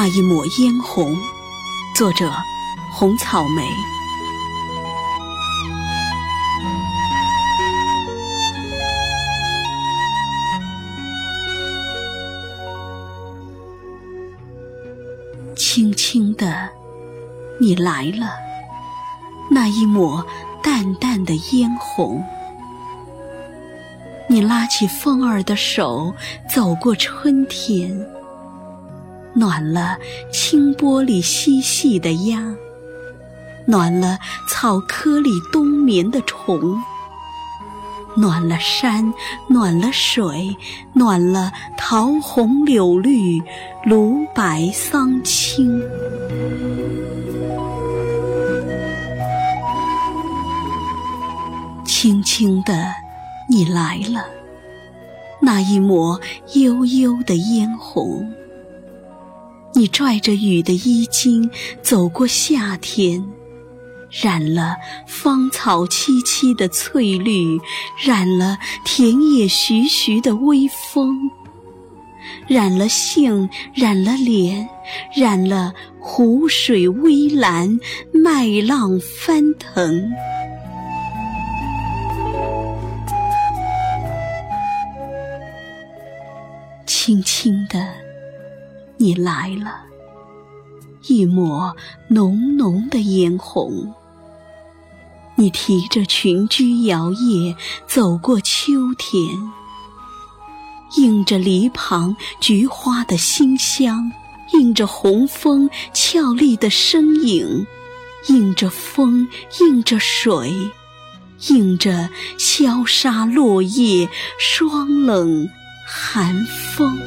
那一抹嫣红，作者：红草莓。轻轻的，你来了，那一抹淡淡的嫣红。你拉起风儿的手，走过春天。暖了清波里嬉戏的鸭，暖了草窠里冬眠的虫，暖了山，暖了水，暖了桃红柳绿，芦白桑青。轻轻的，你来了，那一抹悠悠的嫣红。你拽着雨的衣襟走过夏天，染了芳草萋萋的翠绿，染了田野徐徐的微风，染了杏，染了莲，染了湖水微蓝，麦浪翻腾。轻轻的。你来了，一抹浓浓的嫣红。你提着群居摇曳走过秋天，映着篱旁菊花的馨香，映着红枫俏丽的身影，映着风，映着水，映着萧沙落叶，霜冷寒风。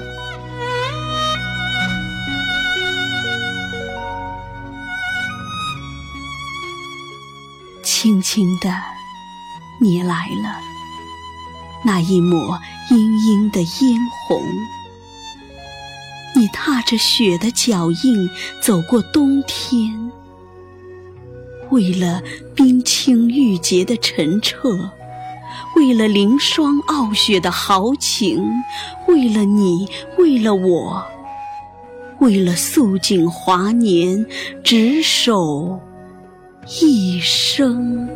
轻轻的，你来了，那一抹殷殷的嫣红。你踏着雪的脚印走过冬天，为了冰清玉洁的澄澈，为了凌霜傲雪的豪情，为了你，为了我，为了素锦华年，执手。一生。